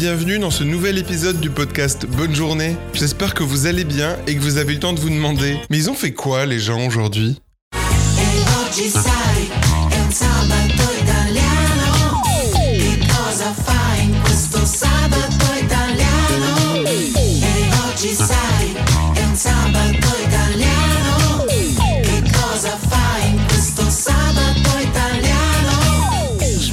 Bienvenue dans ce nouvel épisode du podcast Bonne journée. J'espère que vous allez bien et que vous avez eu le temps de vous demander Mais ils ont fait quoi les gens aujourd'hui?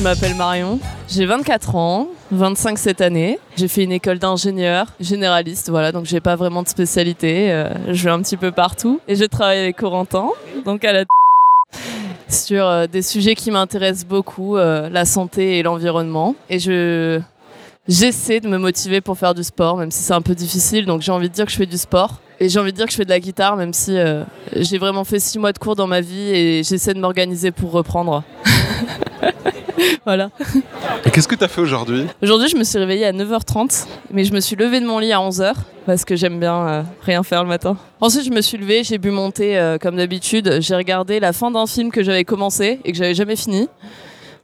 M'appelle Marion, j'ai 24 ans, 25 cette année. J'ai fait une école d'ingénieur généraliste, voilà, donc j'ai pas vraiment de spécialité. euh, je vais un petit peu partout et je travaille avec Corentin, donc à la sur euh, des sujets qui m'intéressent beaucoup, euh, la santé et l'environnement. Et je j'essaie de me motiver pour faire du sport, même si c'est un peu difficile. Donc j'ai envie de dire que je fais du sport. Et j'ai envie de dire que je fais de la guitare, même si j'ai vraiment fait six mois de cours dans ma vie et j'essaie de m'organiser pour reprendre. voilà. Et qu'est-ce que t'as fait aujourd'hui? Aujourd'hui, je me suis réveillée à 9h30, mais je me suis levée de mon lit à 11h parce que j'aime bien euh, rien faire le matin. Ensuite, je me suis levée, j'ai bu mon thé euh, comme d'habitude. J'ai regardé la fin d'un film que j'avais commencé et que j'avais jamais fini.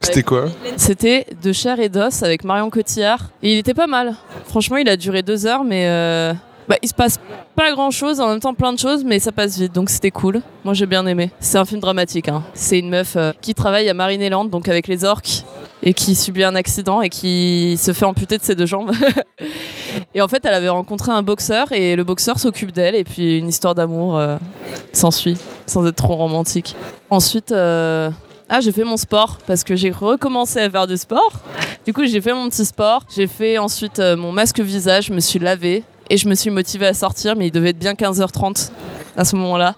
C'était quoi? C'était De chair et d'os avec Marion Cotillard. Et il était pas mal. Franchement, il a duré deux heures, mais euh, bah, il se passe pas grand chose, en même temps plein de choses, mais ça passe vite, donc c'était cool. Moi, j'ai bien aimé. C'est un film dramatique. hein. C'est une meuf euh, qui travaille à Marineland, donc avec les orques, et qui subit un accident et qui se fait amputer de ses deux jambes. et en fait, elle avait rencontré un boxeur, et le boxeur s'occupe d'elle, et puis une histoire d'amour euh, s'ensuit, sans être trop romantique. Ensuite. euh, ah, j'ai fait mon sport parce que j'ai recommencé à faire du sport. Du coup, j'ai fait mon petit sport. J'ai fait ensuite euh, mon masque visage, je me suis lavé et je me suis motivée à sortir, mais il devait être bien 15h30 à ce moment-là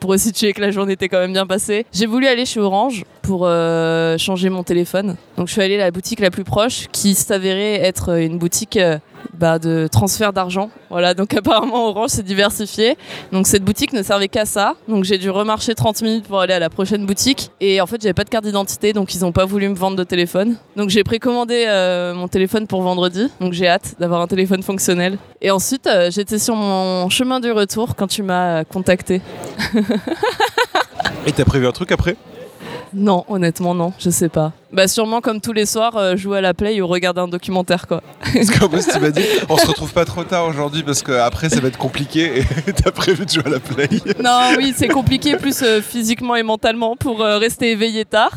pour situer que la journée était quand même bien passée. J'ai voulu aller chez Orange pour euh, changer mon téléphone. Donc je suis allée à la boutique la plus proche qui s'avérait être une boutique euh, bah, de transfert d'argent. Voilà, donc apparemment Orange s'est diversifié. Donc cette boutique ne servait qu'à ça. Donc j'ai dû remarcher 30 minutes pour aller à la prochaine boutique. Et en fait, j'avais pas de carte d'identité, donc ils n'ont pas voulu me vendre de téléphone. Donc j'ai précommandé euh, mon téléphone pour vendredi. Donc j'ai hâte d'avoir un téléphone fonctionnel. Et ensuite, euh, j'étais sur mon chemin du retour quand tu m'as contacté. Et t'as prévu un truc après? Non, honnêtement, non, je sais pas. Bah sûrement comme tous les soirs, euh, jouer à la play ou regarder un documentaire quoi. Parce qu'en plus tu m'as dit on se retrouve pas trop tard aujourd'hui parce qu'après ça va être compliqué et t'as prévu de jouer à la play. Non, oui, c'est compliqué plus euh, physiquement et mentalement pour euh, rester éveillé tard.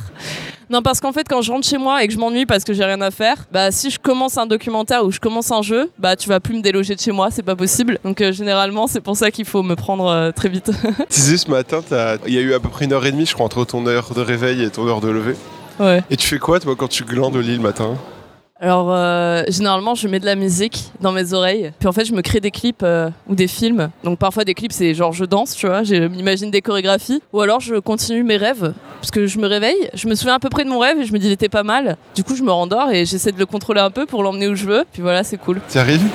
Non, parce qu'en fait, quand je rentre chez moi et que je m'ennuie parce que j'ai rien à faire, bah si je commence un documentaire ou je commence un jeu, bah tu vas plus me déloger de chez moi, c'est pas possible. Donc euh, généralement, c'est pour ça qu'il faut me prendre euh, très vite. Tu disais ce matin, il y a eu à peu près une heure et demie je crois entre ton heure de réveil et ton heure de lever. ouais. Et tu fais quoi toi quand tu glandes au lit le matin? Alors euh, généralement, je mets de la musique dans mes oreilles. Puis en fait, je me crée des clips euh, ou des films. Donc parfois des clips, c'est genre je danse, tu vois, je m'imagine des chorégraphies. Ou alors je continue mes rêves. Parce que je me réveille, je me souviens à peu près de mon rêve et je me dis il était pas mal. Du coup, je me rendors et j'essaie de le contrôler un peu pour l'emmener où je veux. Puis voilà, c'est cool. T'y arrives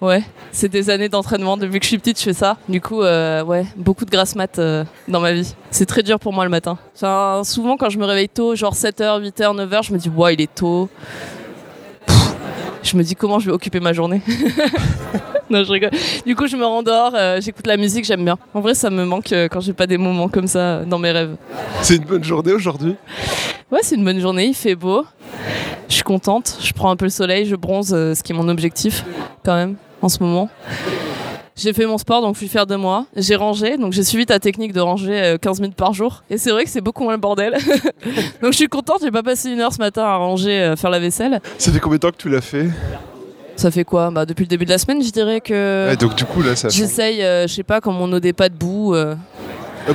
Ouais, c'est des années d'entraînement. Depuis que je suis petite, je fais ça. Du coup, euh, ouais, beaucoup de grasse mat euh, dans ma vie. C'est très dur pour moi le matin. Enfin, souvent, quand je me réveille tôt, genre 7h, 8h, 9h, je me dis, ouais, il est tôt. Je me dis comment je vais occuper ma journée. non, je rigole. Du coup, je me rendors, euh, j'écoute la musique, j'aime bien. En vrai, ça me manque euh, quand j'ai pas des moments comme ça euh, dans mes rêves. C'est une bonne journée aujourd'hui? Ouais, c'est une bonne journée, il fait beau. Je suis contente, je prends un peu le soleil, je bronze, euh, ce qui est mon objectif quand même en ce moment. J'ai fait mon sport, donc je suis fière de moi. J'ai rangé, donc j'ai suivi ta technique de ranger euh, 15 minutes par jour. Et c'est vrai que c'est beaucoup moins le bordel. donc je suis contente, j'ai pas passé une heure ce matin à ranger, euh, faire la vaisselle. Ça fait combien de temps que tu l'as fait? Ça fait quoi? Bah depuis le début de la semaine, je dirais que Ouais, Donc du coup là ça j'essaye, euh, je sais pas, comme on n'eau des pas de boue. euh, Euh,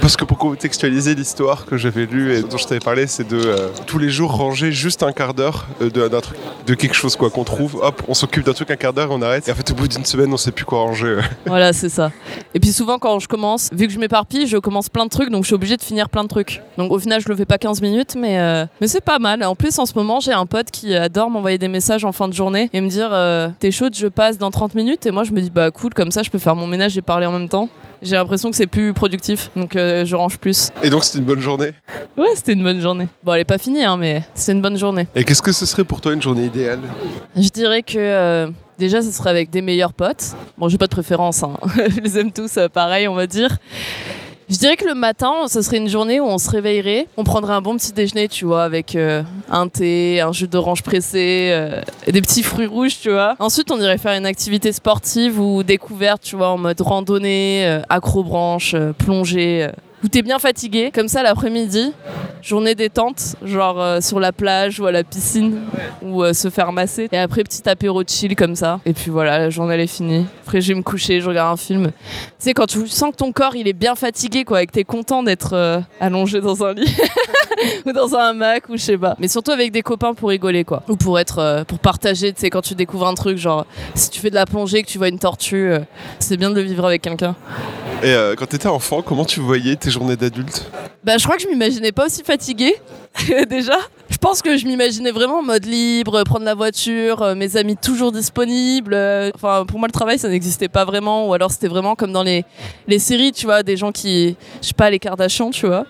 Parce que pour contextualiser l'histoire que j'avais lue et dont je t'avais parlé, c'est de euh, tous les jours ranger juste un quart d'heure euh, de- de quelque chose quoi qu'on trouve. Hop, on s'occupe d'un truc un quart d'heure et on arrête. Et en fait, au bout d'une semaine, on sait plus quoi ranger. Voilà, c'est ça. Et puis souvent, quand je commence, vu que je m'éparpille, je commence plein de trucs, donc je suis obligée de finir plein de trucs. Donc au final, je le fais pas 15 minutes, mais, euh, mais c'est pas mal. En plus, en ce moment, j'ai un pote qui adore m'envoyer des messages en fin de journée et me dire euh, T'es chaude, je passe dans 30 minutes. Et moi, je me dis Bah cool, comme ça, je peux faire mon ménage et parler en même temps. J'ai l'impression que c'est plus productif, donc euh, je range plus. Et donc, c'était une bonne journée? Ouais, c'était une bonne journée. Bon, elle est pas finie, hein, mais c'est une bonne journée. Et qu'est-ce que ce serait pour toi une journée idéale? Je dirais que euh, déjà, ce serait avec des meilleurs potes. Bon, j'ai pas de préférence, hein. je les aime tous euh, pareil, on va dire. Je dirais que le matin, ce serait une journée où on se réveillerait, on prendrait un bon petit déjeuner, tu vois, avec euh, un thé, un jus d'orange pressé, euh, des petits fruits rouges, tu vois. Ensuite, on irait faire une activité sportive ou découverte, tu vois, en mode randonnée, euh, accrobranche, euh, plongée. Où t'es bien fatigué, comme ça l'après-midi, journée détente, genre euh, sur la plage ou à la piscine, ou euh, se faire masser. Et après, petit apéro chill comme ça. Et puis voilà, la journée est finie. Après, je vais me coucher, je regarde un film. Tu sais, quand tu sens que ton corps il est bien fatigué, quoi, et que t'es content d'être euh, allongé dans un lit. ou dans un hamac ou je sais pas. Mais surtout avec des copains pour rigoler quoi. Ou pour être euh, pour partager tu sais quand tu découvres un truc genre si tu fais de la plongée que tu vois une tortue euh, c'est bien de le vivre avec quelqu'un. Et euh, quand t'étais enfant, comment tu voyais tes journées d'adulte? Bah, je crois que je m'imaginais pas aussi fatiguée, déjà. Je pense que je m'imaginais vraiment en mode libre, prendre la voiture, euh, mes amis toujours disponibles. euh, Enfin, pour moi, le travail, ça n'existait pas vraiment. Ou alors, c'était vraiment comme dans les, les séries, tu vois, des gens qui, je sais pas, les Kardashians, tu vois.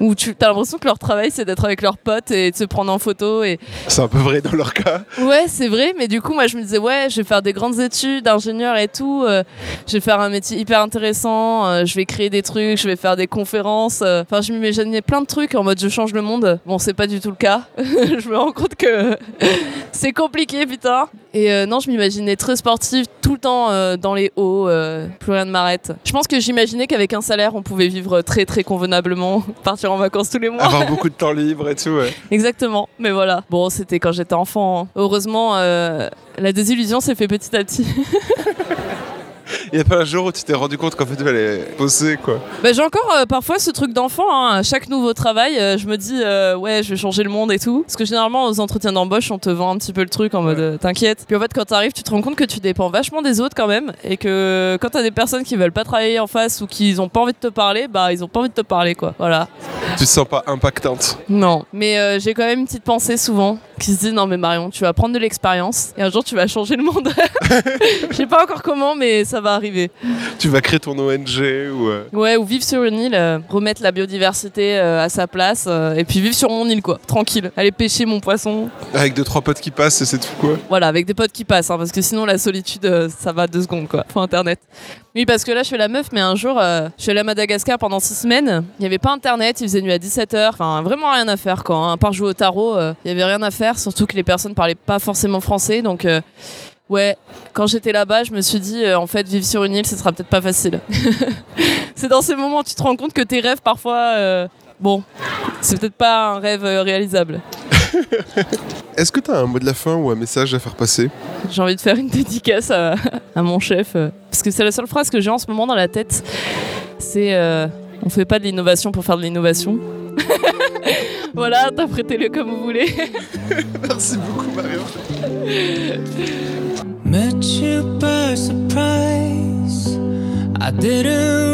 Où tu as l'impression que leur travail, c'est d'être avec leurs potes et de se prendre en photo. Et... C'est un peu vrai dans leur cas. Ouais, c'est vrai, mais du coup, moi, je me disais, ouais, je vais faire des grandes études d'ingénieur et tout. euh, je vais faire un métier hyper intéressant. euh, je vais créer des trucs, je vais faire des conférences. euh, Enfin, je m'imaginais plein de trucs en mode je change le monde. Bon, c'est pas du tout le cas. je me rends compte que c'est compliqué, putain. Et euh, non, je m'imaginais très sportive, tout le temps euh, dans les hauts, euh, plus rien ne m'arrête. Je pense que j'imaginais qu'avec un salaire, on pouvait vivre très très convenablement, partir en vacances tous les mois. Avoir beaucoup de temps libre et tout, ouais. Exactement, mais voilà. Bon, c'était quand j'étais enfant. hein. Heureusement, la désillusion s'est fait petit à petit. Il y a pas un jour où tu t'es rendu compte qu'en fait, tu allais bosser, quoi. Bah, j'ai encore euh, parfois ce truc d'enfant. hein. Chaque nouveau travail, euh, je me dis, euh, ouais, je vais changer le monde et tout. Parce que généralement, aux entretiens d'embauche, on te vend un petit peu le truc en mode, t'inquiète. Puis en fait, quand t'arrives, tu te rends compte que tu dépends vachement des autres quand même. Et que quand t'as des personnes qui veulent pas travailler en face ou qui ont pas envie de te parler, bah, ils ont pas envie de te parler, quoi. Voilà. Tu te sens pas impactante. Non, mais j'ai quand même une petite pensée souvent qui se dit non mais Marion, tu vas prendre de l'expérience et un jour tu vas changer le monde. Je sais pas encore comment, mais ça va arriver. Tu vas créer ton ONG ou. euh, Ouais, ou vivre sur une île, euh, remettre la biodiversité euh, à sa place et puis vivre sur mon île quoi, tranquille. Aller pêcher mon poisson. avec deux, trois potes qui passent et c'est tout, quoi. Voilà, avec des potes qui passent, hein, parce que sinon la solitude, ça va deux secondes quoi. Faut internet. Oui, parce que là je fais la meuf, mais un jour je suis allée à Madagascar pendant six semaines. Il n'y avait pas internet, il faisait nuit à 17h. Enfin, vraiment rien à faire quoi. hein. À part jouer au tarot, il y avait rien à faire, surtout que les personnes parlaient pas forcément français. Donc, ouais, quand j'étais là-bas, je me suis dit, euh, en fait, vivre sur une île, ce sera peut-être pas facile. C'est dans ces moments où tu te rends compte que tes rêves, parfois, euh, bon, c'est peut-être pas un rêve euh, réalisable. Est-ce que t'as un mot de la fin ou un message à faire passer? J'ai envie de faire une dédicace à, à mon chef, euh, parce que c'est la seule phrase que j'ai en ce moment dans la tête. C'est on fait pas de l'innovation pour faire de l'innovation. voilà, interprétez-le comme vous voulez. Merci beaucoup, Marion. Met you by surprise. I didn't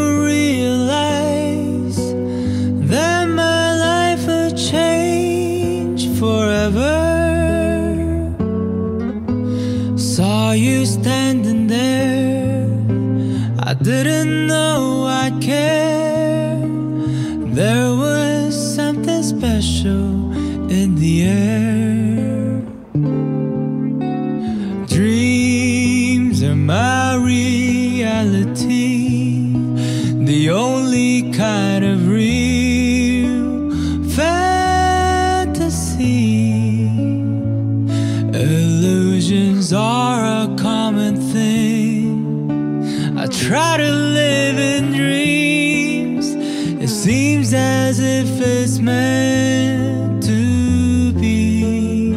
Illusions are a common thing. I try to live in dreams, it seems as if it's meant to be.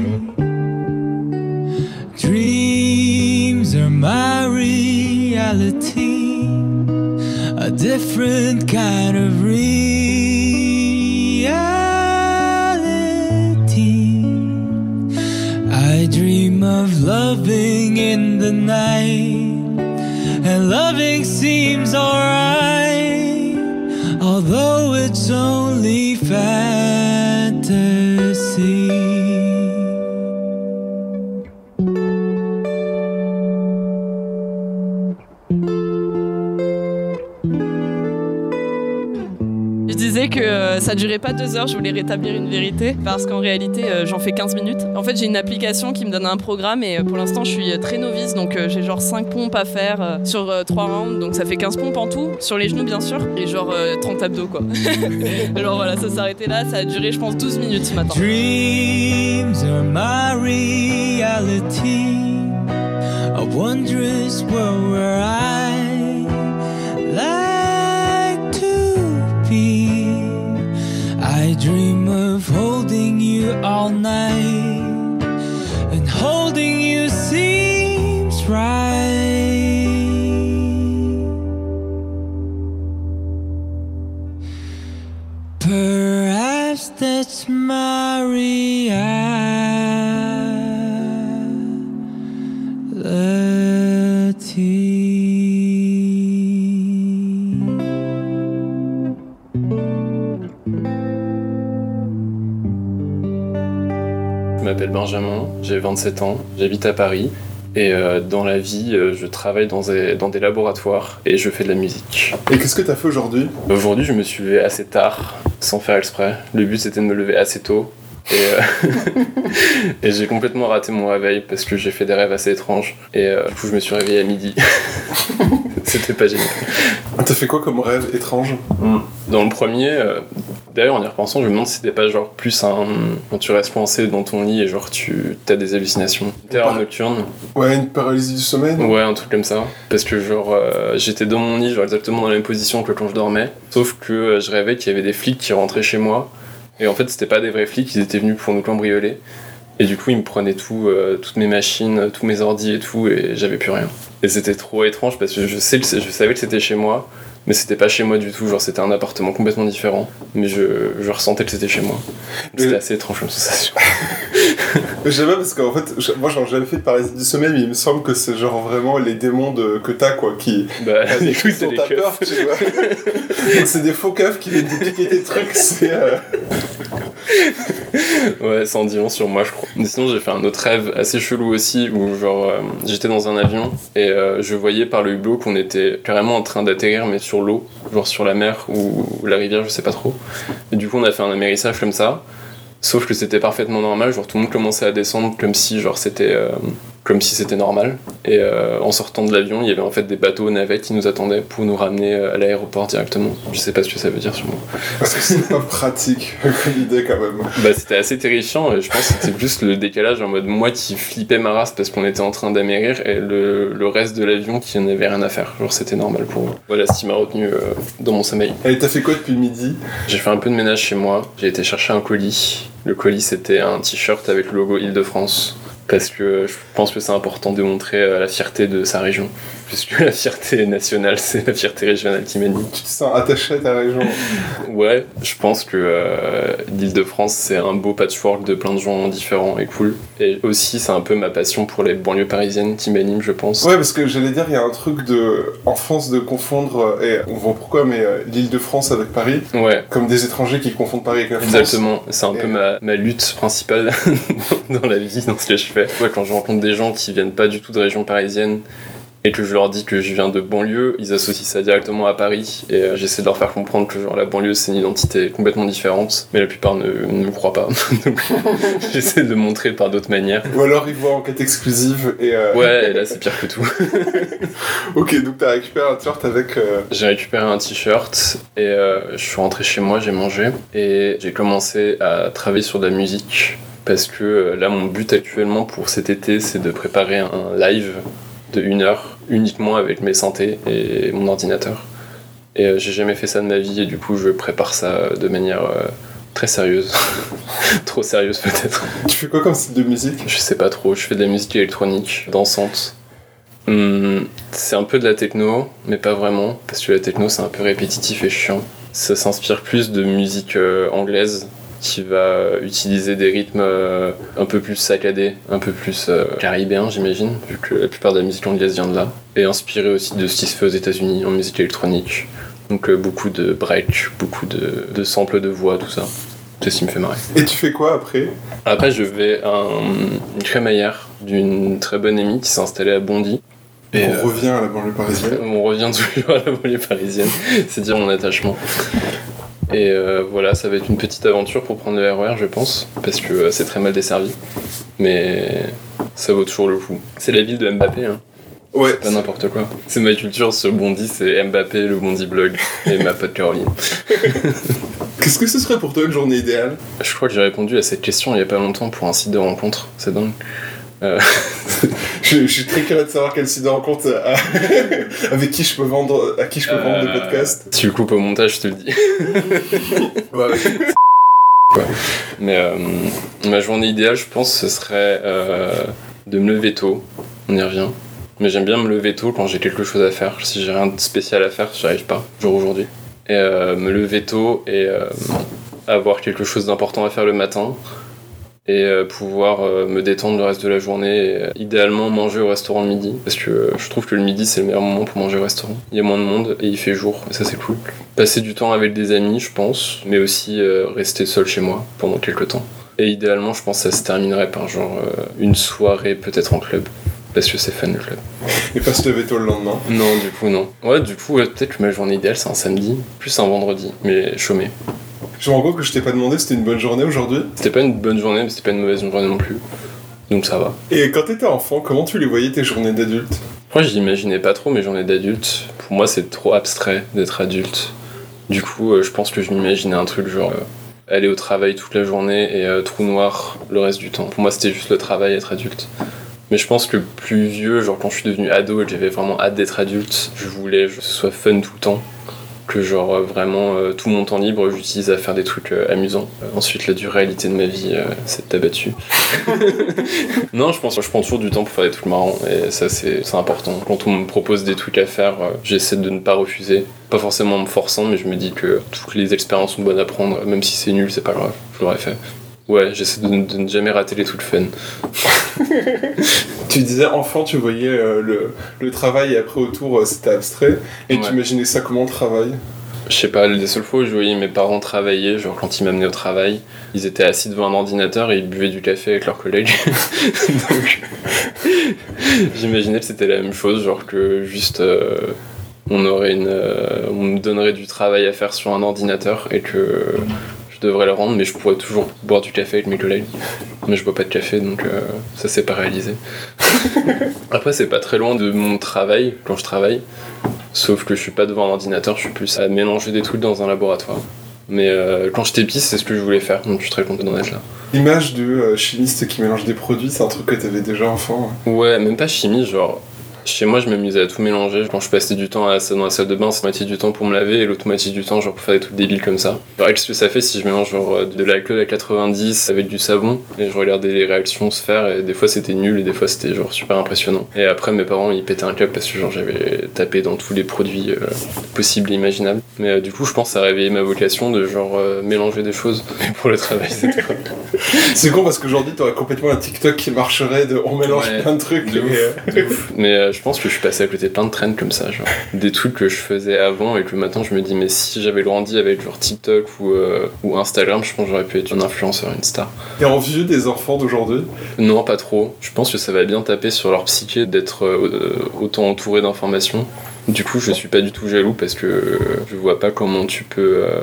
Dreams are my reality, a different kind of the night, and loving seems alright, although it's only fantasy. Disais que euh, ça durait pas deux heures, je voulais rétablir une vérité parce qu'en réalité euh, j'en fais 15 minutes. En fait j'ai une application qui me donne un programme et euh, pour l'instant je suis très novice donc j'ai genre 5 pompes à faire sur 3 rounds donc ça fait 15 pompes en tout, sur les genoux bien sûr et genre euh, 30 abdos quoi. genre voilà ça s'est arrêté là, ça a duré je pense 12 minutes ce matin. I dream of holding you all night, Benjamin, j'ai 27 ans, j'habite à Paris et euh, dans la vie, euh, je travaille dans des, dans des laboratoires et je fais de la musique. Et qu'est-ce que t'as fait aujourd'hui? Aujourd'hui, je me suis levé assez tard, sans faire exprès. Le but, c'était de me lever assez tôt. Et, euh, et j'ai complètement raté mon réveil parce que j'ai fait des rêves assez étranges. Et du coup, je me suis réveillé à midi. c'était pas génial. T'as fait quoi comme rêve étrange? Dans le premier, d'ailleurs en y repensant, je me demande si c'était pas genre plus un. quand tu restes coincé dans ton lit et genre tu as des hallucinations. Terreur nocturne. Ouais, une paralysie du sommeil Ouais, un truc comme ça. Parce que genre euh, j'étais dans mon lit, genre exactement dans la même position que quand je dormais. Sauf que euh, je rêvais qu'il y avait des flics qui rentraient chez moi. Et en fait, c'était pas des vrais flics, ils étaient venus pour nous cambrioler. Et du coup, ils me prenaient tout, euh, toutes mes machines, tous mes ordis et tout, et j'avais plus rien. Et c'était trop étrange parce que je, sais, je savais que c'était chez moi, mais c'était pas chez moi du tout. Genre, c'était un appartement complètement différent. Mais je, je ressentais que c'était chez moi. C'était Mais- assez étrange comme sensation. Je sais pas parce qu'en fait, je- moi j'en ai jamais fait de paralysie du sommeil, mais il me semble que c'est genre vraiment les démons de, que t'as quoi, qui. bah, coup, c'est ta peur, tu vois. Donc c'est des faux keufs qui viennent dupliquer tes trucs, c'est. euh, Ouais, ça en dit long sur moi, je crois. Sinon, j'ai fait un autre rêve assez chelou aussi, où genre, euh, j'étais dans un avion et euh, je voyais par le hublot qu'on était carrément en train d'atterrir, mais sur l'eau, genre sur la mer ou, ou la rivière, je sais pas trop. Et du coup, on a fait un amérissage comme ça. Sauf que c'était parfaitement normal, genre tout le monde commençait à descendre comme si genre c'était euh, comme si c'était normal. Et euh, en sortant de l'avion, il y avait en fait des bateaux navettes qui nous attendaient pour nous ramener euh, à l'aéroport directement. Je sais pas ce que ça veut dire sur moi. Parce que c'est pas pratique comme idée quand même. Bah, c'était assez terrifiant et je pense que c'était juste le décalage en mode moi qui flippais ma race parce qu'on était en train d'amérir et le, le reste de l'avion qui en avait rien à faire. Genre c'était normal pour eux. Voilà ce qui m'a retenu euh, dans mon sommeil. Et t'as fait quoi depuis midi? J'ai fait un peu de ménage chez moi. J'ai été chercher un colis. Le colis c'était un t-shirt avec le logo Île-de-France. Parce que je pense que c'est important de montrer euh, la fierté de sa région. Puisque la fierté nationale, c'est la fierté régionale qui m'anime. Tu te sens attaché à ta région Ouais, je pense que euh, l'Île-de-France, c'est un beau patchwork de plein de gens différents et cool. Et aussi, c'est un peu ma passion pour les banlieues parisiennes qui m'anime, je pense. Ouais, parce que j'allais dire, il y a un truc de. En France, de confondre. Et on voit pourquoi, mais euh, l'île de France avec Paris. Ouais, Comme des étrangers qui confondent Paris avec la France. exactement. C'est un Et- peu ma, ma lutte principale dans la vie, dans ce que je fais. Ouais, quand je rencontre des gens qui viennent pas du tout de région parisienne et que je leur dis que je viens de banlieue, ils associent ça directement à Paris et euh, j'essaie de leur faire comprendre que genre la banlieue c'est une identité complètement différente, mais la plupart ne, ne me croient pas. Donc j'essaie de montrer par d'autres manières. Ou alors ils voient en quête exclusive et. euh, Ouais, et là c'est pire que tout. Ok, donc t'as récupéré un t-shirt avec. euh, J'ai récupéré un t-shirt et euh, je suis rentré chez moi, j'ai mangé et j'ai commencé à travailler sur de la musique parce que euh, là mon but actuellement pour cet été c'est de préparer un live de une heure uniquement avec mes synthés et mon ordinateur. Et euh, j'ai jamais fait ça de ma vie et du coup je prépare ça de manière euh, très sérieuse. Trop sérieuse peut-être. Tu fais quoi comme style de musique? Je sais pas trop, je fais de la musique électronique, dansante. Hum, c'est un peu de la techno, mais pas vraiment, parce que la techno c'est un peu répétitif et chiant. Ça s'inspire plus de musique euh, anglaise qui va utiliser des rythmes euh, un peu plus saccadés, un peu plus euh, caribéens j'imagine, vu que la plupart de la musique anglaise vient de là. Et inspiré aussi de ce qui se fait aux États-Unis en musique électronique. Donc euh, beaucoup de break, beaucoup de, de samples de voix, tout ça. C'est ce qui me fait marrer. Et tu fais quoi après? Après, je vais à un- une crémaillère d'une très bonne amie qui s'est installée à Bondy. Et On euh, revient à la banlieue parisienne? on revient toujours à la banlieue parisienne, c'est dire mon attachement. Et euh, voilà, ça va être une petite aventure pour prendre le RER, je pense, parce que euh, c'est très mal desservi. Mais ça vaut toujours le coup. C'est la ville de Mbappé, hein. Ouais. pas n'importe quoi. C'est ma culture, ce bondi, c'est Mbappé, le bondi blog, et ma pote Caroline. Qu'est-ce que ce serait pour toi une journée idéale? Je crois que j'ai répondu à cette question il y a pas longtemps pour un site de rencontre, c'est dingue. Euh, je, je suis très curieux de savoir quel site de rencontre euh, avec qui je peux vendre, à qui je peux vendre le euh, podcast. Tu le coupes au montage, je te le dis. Ouais. Mais euh, ma journée idéale, je pense, ce serait de me lever tôt. On y revient. Mais j'aime bien me lever tôt quand j'ai quelque chose à faire. Si j'ai rien de spécial à faire, j'y arrive pas, genre aujourd'hui. Et me lever tôt et avoir quelque chose d'important à faire le matin. Et euh, pouvoir euh, me détendre le reste de la journée. Et, euh, idéalement manger au restaurant le midi. Parce que je trouve que le midi, c'est le meilleur moment pour manger au restaurant. Il y a moins de monde et il fait jour. Et ça, c'est cool. Passer du temps avec des amis, je pense. Mais aussi rester seul chez moi pendant quelques temps. Et idéalement, je pense que ça se terminerait par genre une soirée peut-être en club. Parce que c'est fun le club. Et pas se lever tôt le lendemain. Non, du coup, non. Ouais, du coup, ouais, peut-être que ma journée idéale, c'est un samedi, plus un vendredi, mais chômé. Je me rends compte que je t'ai pas demandé si c'était une bonne journée aujourd'hui. C'était pas une bonne journée, mais c'était pas une mauvaise journée non plus. Donc ça va. Et quand t'étais enfant, comment tu les voyais tes journées d'adulte? Moi, j'imaginais pas trop mes journées d'adulte. Pour moi, c'est trop abstrait d'être adulte. Du coup, euh, je pense que je m'imaginais un truc genre euh, aller au travail toute la journée et euh, trou noir le reste du temps. Pour moi, c'était juste le travail, être adulte. Mais je pense que plus vieux, genre quand je suis devenu ado et que j'avais vraiment hâte d'être adulte, je voulais que ce soit fun tout le temps. Que genre euh, vraiment euh, tout mon temps libre, j'utilise à faire des trucs euh, amusants. Ensuite, la dure réalité de ma vie, euh, c'est abattu. non, je pense que je prends toujours du temps pour faire des trucs marrants et ça, c'est c'est important. Quand on me propose des trucs à faire, j'essaie de ne pas refuser. Pas forcément en me forçant, mais je me dis que toutes les expériences sont bonnes à prendre, même si c'est nul, c'est pas grave, je l'aurais fait. Ouais, j'essaie de, de ne jamais rater les trucs fun. Tu disais enfant, tu voyais euh, le, le travail et après autour, euh, c'était abstrait. Et Ouais. tu imaginais ça comment le travail? Je sais pas, les seules fois où je voyais mes parents travailler, genre quand ils m'amenaient au travail, ils étaient assis devant un ordinateur et ils buvaient du café avec leurs collègues. Donc, j'imaginais que c'était la même chose, genre que juste euh, on aurait une, on me donnerait du travail à faire sur un ordinateur et que je devrais le rendre, mais je pourrais toujours boire du café avec mes collègues. Mais je bois pas de café, donc euh, ça s'est pas réalisé. Après, c'est pas très loin de mon travail quand je travaille. Sauf que je suis pas devant un ordinateur, je suis plus à mélanger des trucs dans un laboratoire. Mais euh, quand j'étais pisse, c'est ce que je voulais faire, donc je suis très content d'en être là. L'image de euh, chimiste qui mélange des produits, c'est un truc que t'avais déjà enfant. ouais. Ouais, même pas chimie, genre. Chez moi, je m'amusais à tout mélanger. Quand je passais du temps à, dans la salle de bain, c'est moitié du temps pour me laver et l'autre moitié du temps, genre pour faire des trucs débiles comme ça. Alors, qu'est-ce que ça fait si je mélange genre de l'alcool à 90 avec du savon? Et je regardais les réactions se faire et des fois c'était nul et des fois c'était genre super impressionnant. Et après, mes parents ils pétaient un câble parce que genre j'avais tapé dans tous les produits euh, possibles et imaginables. Mais euh, du coup, je pense que ça a réveillé ma vocation de genre euh, mélanger des choses. Mais pour le travail, c'était quoi C'est con parce qu'aujourd'hui, t'aurais complètement un TikTok qui marcherait de on mélange Ouais, plein de trucs. de et, ouf, euh, de ouf. Mais euh, je pense que je suis passé à côté de plein de trends comme ça, genre des trucs que je faisais avant et que maintenant je me dis mais si j'avais grandi avec genre TikTok ou, euh, ou Instagram, je pense que j'aurais pu être un influenceur, une star. T'es envieux des enfants d'aujourd'hui? Non, pas trop. Je pense que ça va bien taper sur leur psyché d'être euh, autant entouré d'informations. Du coup, je suis pas du tout jaloux parce que je vois pas comment tu peux. euh,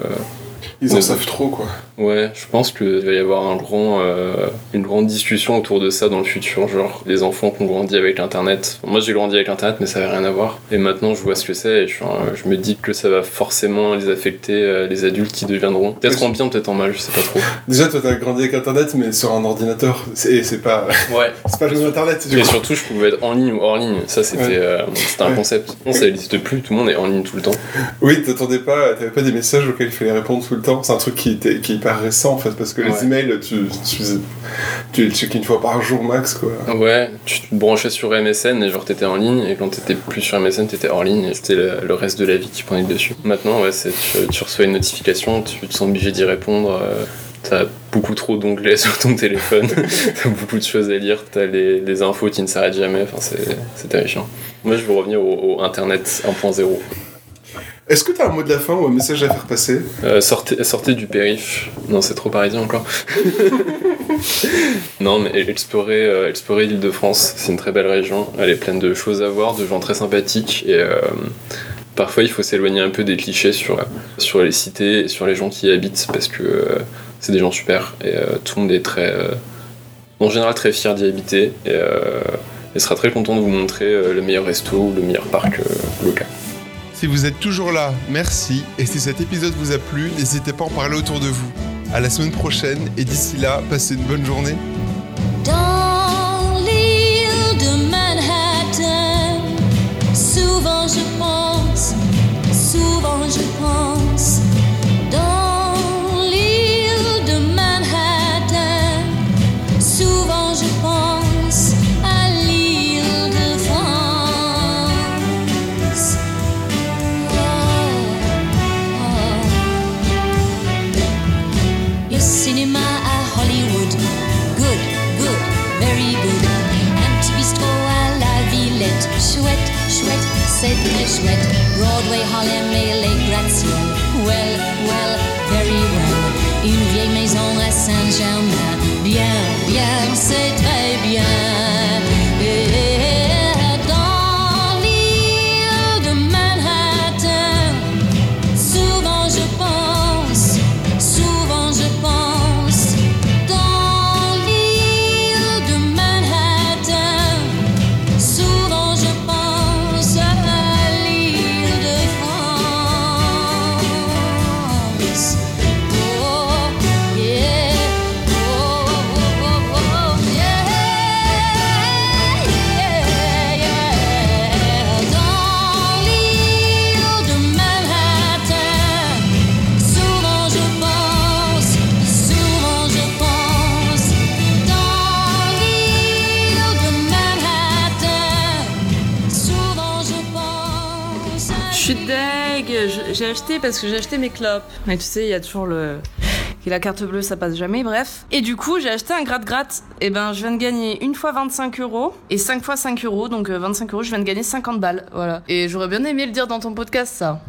Ils en savent trop, quoi. Ouais, je pense qu'il va y avoir un grand, euh, une grande discussion autour de ça dans le futur, genre les enfants qui ont grandi avec Internet. Moi j'ai grandi avec Internet mais ça avait rien à voir. Et maintenant je vois ce que c'est et je, suis un- je me dis que ça va forcément les affecter, euh, les adultes qui deviendront. Peut-être en bien, peut-être en mal, je sais pas trop. Déjà, toi, t'as grandi avec Internet, mais sur un ordinateur. C'est c'est pas, Ouais. c'est pas même Internet. Et surtout je pouvais être en ligne ou hors ligne, ça c'était Ouais. euh, c'était un Ouais. concept. Non ça n'existe plus, tout le monde est en ligne tout le temps. Oui, t'attendais pas, t'avais pas des messages auxquels il fallait répondre tout le temps. C'est un truc qui, était, qui est hyper récent en fait, parce que les emails, tu, tu, tu les checkais une fois par jour max quoi. Ouais, tu te branchais sur MSN et genre t'étais en ligne et quand t'étais plus sur MSN t'étais hors ligne et c'était le, le reste de la vie qui prenait dessus. Maintenant ouais, c'est tu, tu reçois une notification, tu te sens obligé d'y répondre. euh, T'as beaucoup trop d'onglets sur ton téléphone, t'as beaucoup de choses à lire, t'as les, les infos qui ne s'arrêtent jamais, enfin c'est c'est terrifiant. Moi je veux revenir au, au Internet 1.0. Est-ce que t'as un mot de la fin ou un message à faire passer Euh, sortez, sortez du périph. Non, c'est trop parisien encore. non, mais explorer, euh, explorer l'île de France, c'est une très belle région. Elle est pleine de choses à voir, de gens très sympathiques et, euh, parfois il faut s'éloigner un peu des clichés sur, sur les cités et sur les gens qui y habitent parce que euh, c'est des gens super et tout le monde est très, en général très fier d'y habiter et, et sera très content de vous montrer le meilleur resto ou le meilleur parc local. Si vous êtes toujours là, merci. Et si cet épisode vous a plu, n'hésitez pas à en parler autour de vous. À la semaine prochaine et d'ici là, passez une bonne journée. Broadway, Harlem les gratte-ciel, well, well, very well. Une vieille maison à Saint-Germain, bien, bien, c'est très bien. Et acheté parce que j'ai acheté mes clopes. Et tu sais, il y a toujours le. Et la carte bleue, ça passe jamais, bref. Et du coup, j'ai acheté un gratte-gratte. Et ben, je viens de gagner une fois 25 euros et 5 fois 5 euros. Donc, euh, 25 euros, je viens de gagner 50 balles. Voilà. Et j'aurais bien aimé le dire dans ton podcast, ça.